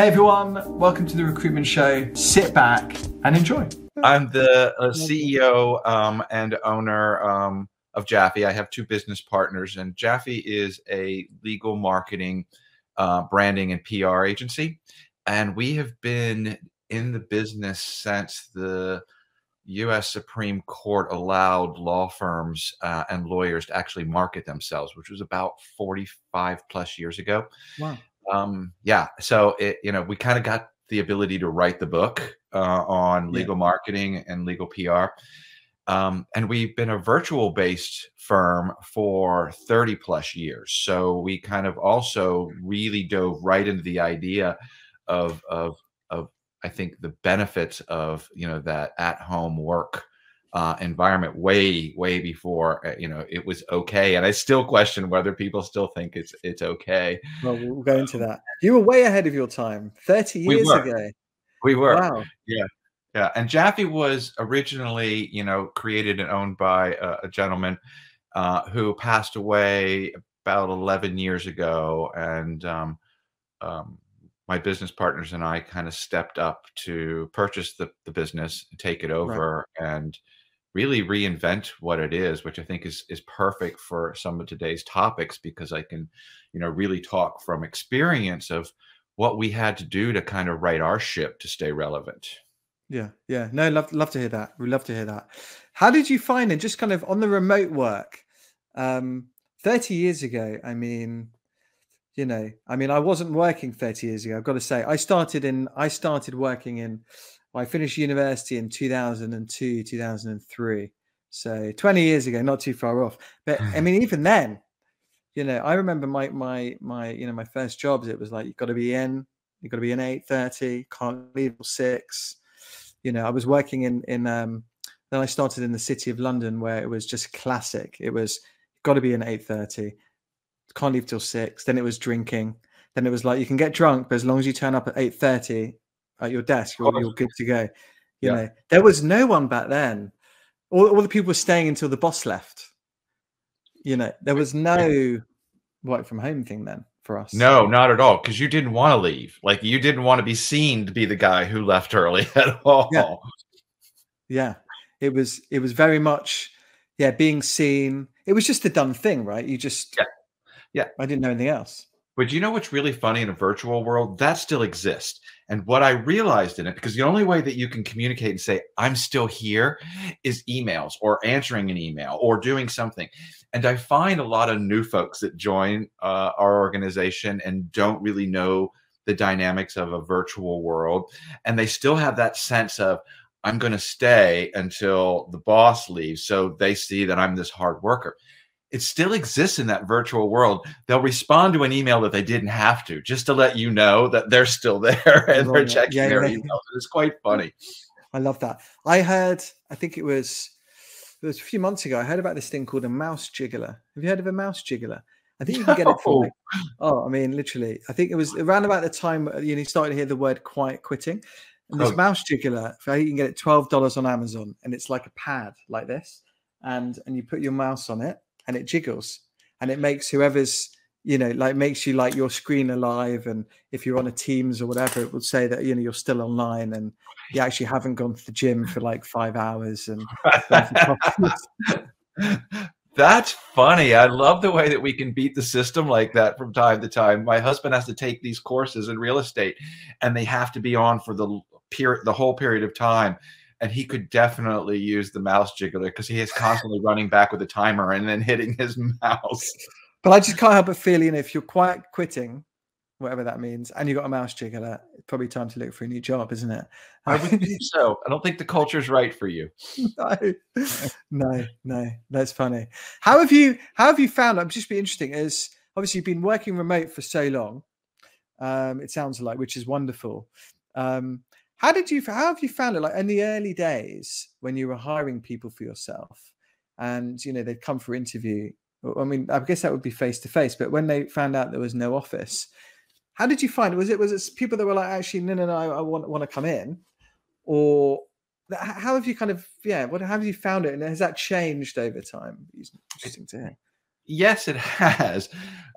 Hey everyone, welcome to the Recruitment Show. Sit back and enjoy. I'm the uh, CEO um, and owner um, of Jaffe. I have two business partners, and Jaffe is a legal marketing, uh, branding, and PR agency. And we have been in the business since the U.S. Supreme Court allowed law firms uh, and lawyers to actually market themselves, which was about 45 plus years ago. Wow. Um, yeah. So it, you know, we kind of got the ability to write the book uh, on legal yeah. marketing and legal PR. Um, and we've been a virtual based firm for 30 plus years. So we kind of also really dove right into the idea of, of, of I think the benefits of, you know, that at home work uh, environment way way before uh, you know it was okay. And i still question whether people still think it's it's okay. Well we'll go into that. You were way ahead of your time 30 years we ago. We were. Wow. Yeah. Yeah. And jaffe was originally you know created and owned by a, a gentleman uh, who passed away about 11 years ago. And um, um, my business partners and I kind of stepped up to purchase the, the business, take it over, right. and really reinvent what it is, which I think is is perfect for some of today's topics because I can, you know, really talk from experience of what we had to do to kind of right our ship to stay relevant. Yeah, yeah. No, love love to hear that. We love to hear that. How did you find it just kind of on the remote work? Um 30 years ago, I mean, you know, I mean, I wasn't working 30 years ago. I've got to say, I started in I started working in I finished university in 2002, 2003. So 20 years ago, not too far off. But I mean, even then, you know, I remember my my my you know my first jobs. It was like you've got to be in, you've got to be in 8:30, can't leave till six. You know, I was working in in um then I started in the city of London where it was just classic. It was got to be in 8:30, can't leave till six. Then it was drinking. Then it was like you can get drunk, but as long as you turn up at 8:30, at your desk, you're, you're good to go. You yeah. know, there was no one back then. All, all the people were staying until the boss left. You know, there was no work from home thing then for us. No, not at all. Because you didn't want to leave. Like you didn't want to be seen to be the guy who left early at all. Yeah. yeah. It was it was very much, yeah, being seen. It was just a done thing, right? You just yeah. Yeah. I didn't know anything else. But you know what's really funny in a virtual world? That still exists. And what I realized in it, because the only way that you can communicate and say, I'm still here, is emails or answering an email or doing something. And I find a lot of new folks that join uh, our organization and don't really know the dynamics of a virtual world. And they still have that sense of, I'm going to stay until the boss leaves. So they see that I'm this hard worker it still exists in that virtual world. They'll respond to an email that they didn't have to, just to let you know that they're still there and they're checking yeah, their yeah. emails. It's quite funny. I love that. I heard, I think it was it was a few months ago. I heard about this thing called a mouse jiggler. Have you heard of a mouse jiggler? I think you can get it for like, oh, I mean, literally. I think it was around about the time uh, you know you started to hear the word quiet quitting. And this oh. mouse jiggler, you can get it twelve dollars on Amazon, and it's like a pad like this, and and you put your mouse on it, and it jiggles and it makes whoever's you know like makes you like your screen alive and if you're on a teams or whatever it would say that you know you're still online and you actually haven't gone to the gym for like five hours and that's funny. I love the way that we can beat the system like that from time to time. My husband has to take these courses in real estate and they have to be on for the period the whole period of time and he could definitely use the mouse jiggler because he is constantly running back with a timer and then hitting his mouse. But I just can't help but feeling if you're quiet quitting, whatever that means, and you've got a mouse jiggler, it's probably time to look for a new job, isn't it? I would think so. I don't think the culture's right for you. no, no, no. That's funny. How have you how have you found? I'm just be interesting. Is obviously you've been working remote for so long. Um, it sounds like, which is wonderful. Um, how did you? How have you found it? Like in the early days when you were hiring people for yourself, and you know they'd come for interview. I mean, I guess that would be face to face. But when they found out there was no office, how did you find it? Was it was it people that were like, actually, no, no, no, I want want to come in, or how have you kind of yeah? What how have you found it, and has that changed over time? Interesting to hear. Yes, it has,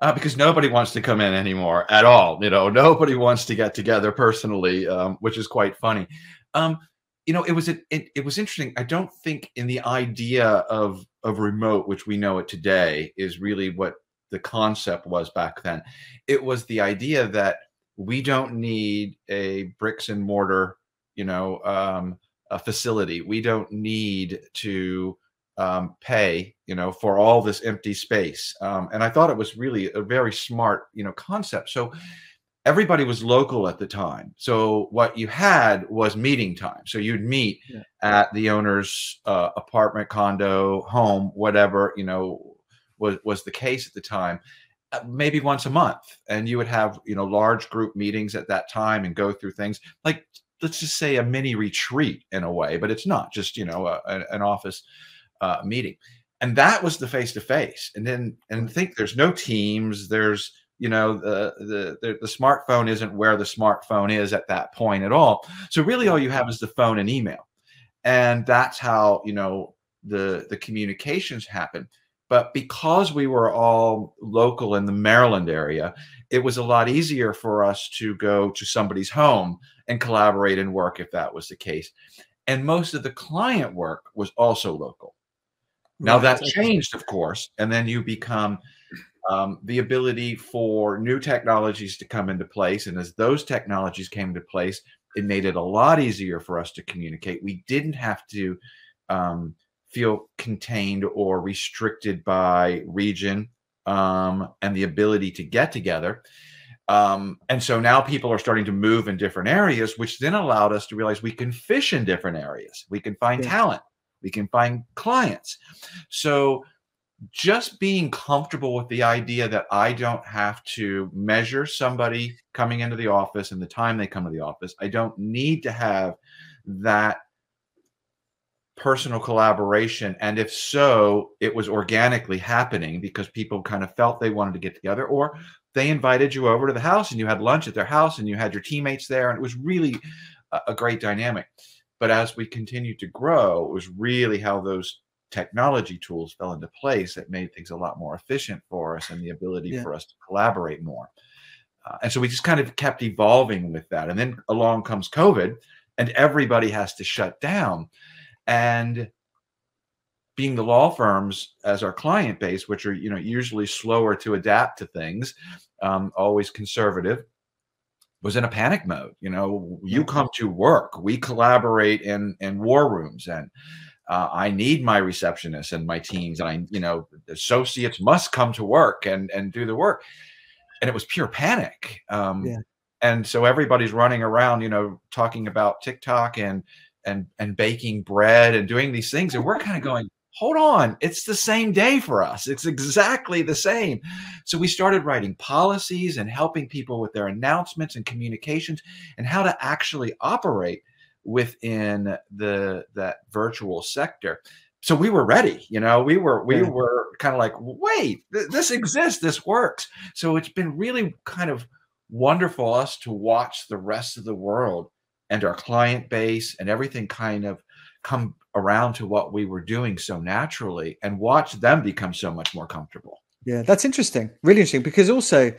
uh, because nobody wants to come in anymore at all. You know, nobody wants to get together personally, um, which is quite funny. Um, you know, it was it, it, it was interesting. I don't think in the idea of of remote, which we know it today, is really what the concept was back then. It was the idea that we don't need a bricks and mortar, you know, um, a facility. We don't need to um, pay, you know, for all this empty space. Um, and I thought it was really a very smart, you know, concept. So everybody was local at the time. So what you had was meeting time. So you'd meet yeah. at the owner's uh, apartment, condo, home, whatever, you know, was, was the case at the time uh, maybe once a month and you would have you know large group meetings at that time and go through things like let's just say a mini retreat in a way but it's not just you know a, an office uh, meeting. And that was the face to face and then and think there's no teams there's you know the, the, the the smartphone isn't where the smartphone is at that point at all. So really all you have is the phone and email. And that's how you know the the communications happen but because we were all local in the Maryland area, it was a lot easier for us to go to somebody's home and collaborate and work if that was the case. And most of the client work was also local. Now that changed, of course, and then you become um, the ability for new technologies to come into place. And as those technologies came into place, it made it a lot easier for us to communicate. We didn't have to um, feel contained or restricted by region um, and the ability to get together. Um, and so now people are starting to move in different areas, which then allowed us to realize we can fish in different areas. We can find yeah. talent, we can find clients. So just being comfortable with the idea that I don't have to measure somebody coming into the office and the time they come to the office. I don't need to have that personal collaboration? And if so, it was organically happening because people kind of felt they wanted to get together, or they invited you over to the house and you had lunch at their house and you had your teammates there. And it was really a, great dynamic. But as we continued to grow, it was really how those technology tools fell into place that made things a lot more efficient for us and the ability yeah. for us to collaborate more. Uh, and so we just kind of kept evolving with that. And then along comes COVID, and everybody has to shut down and being the law firms as our client base, which are you know usually slower to adapt to things, um, always conservative, was in a panic mode. You know, you come to work, we collaborate in in war rooms, and uh, I need my receptionists and my teams, and I you know associates must come to work and and do the work, and it was pure panic. Um, yeah. And so everybody's running around, you know, talking about TikTok and and and baking bread and doing these things and we're kind of going hold on it's the same day for us it's exactly the same. So we started writing policies and helping people with their announcements and communications and how to actually operate within the that virtual sector. So we were ready you know we were we yeah. were kind of like wait th- this exists this works. So it's been really kind of wonderful us to watch the rest of the world and our client base and everything kind of come around to what we were doing so naturally and watch them become so much more comfortable. Yeah, that's interesting. Really interesting because also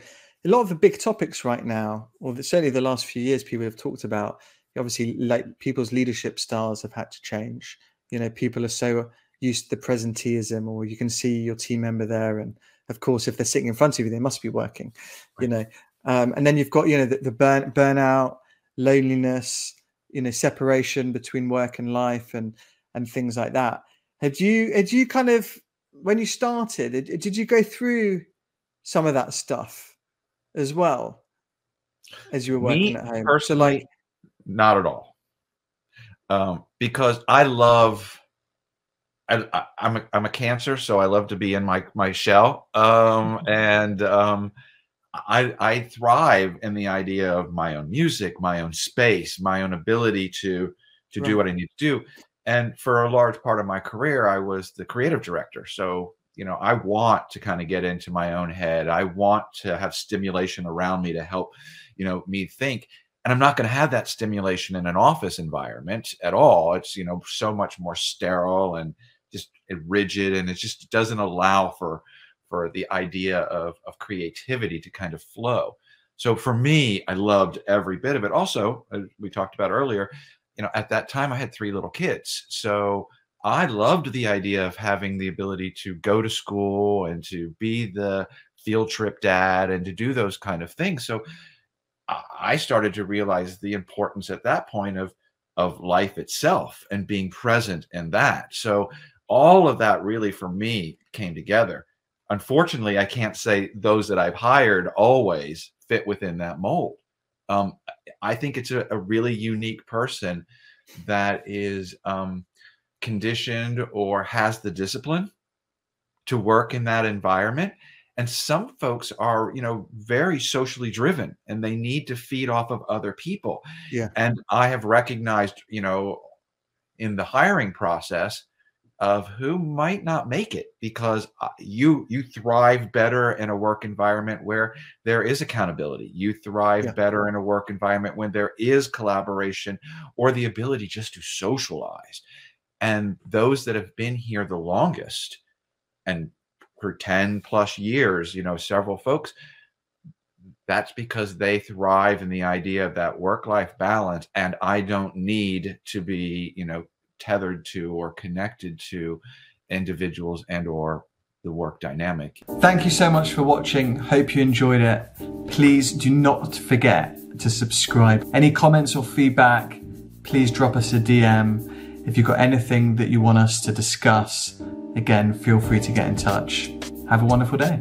a lot of the big topics right now, or certainly the last few years, people have talked about obviously like people's leadership styles have had to change. You know, people are so used to the presenteeism, or you can see your team member there, and of course, if they're sitting in front of you, they must be working. Right. You know, um, and then you've got you know the, the burn burnout loneliness, you know, separation between work and life, and and things like that. Had you had you kind of when you started? Did you go through some of that stuff as well as you were working Me, at home? Personally, so like, not at all. Um, because I love I, am a, I'm a cancer, so I love to be in my my shell. Um, and um, I, I thrive in the idea of my own music, my own space, my own ability to to right. do what I need to do. And for a large part of my career, I was the creative director. So you know, I want to kind of get into my own head. I want to have stimulation around me to help, you know, me think. And I'm not going to have that stimulation in an office environment at all. It's you know so much more sterile and just rigid, and it just doesn't allow for for the idea of, of creativity to kind of flow. So for me, I loved every bit of it. Also, we talked about earlier, you know, at that time I had three little kids. So I loved the idea of having the ability to go to school and to be the field trip dad and to do those kind of things. So I started to realize the importance at that point of of life itself and being present in that. So all of that really for me came together. Unfortunately, I can't say those that I've hired always fit within that mold. Um, I think it's a, a, really unique person that is um, conditioned or has the discipline to work in that environment. And some folks are you know very socially driven and they need to feed off of other people. Yeah. And i have recognized you know in the hiring process of who might not make it because uh, you you thrive better in a work environment where there is accountability you thrive yeah. better in a work environment when there is collaboration or the ability just to socialize and those that have been here the longest and for 10 plus years, you know, several folks, that's because they thrive in the idea of that work life balance. And I don't need to be, you know, tethered to or connected to individuals and or the work dynamic. Thank you so much for watching. Hope you enjoyed it. Please do not forget to subscribe. Any comments or feedback, please drop us a DM. If you've got anything that you want us to discuss, again, feel free to get in touch. Have a wonderful day.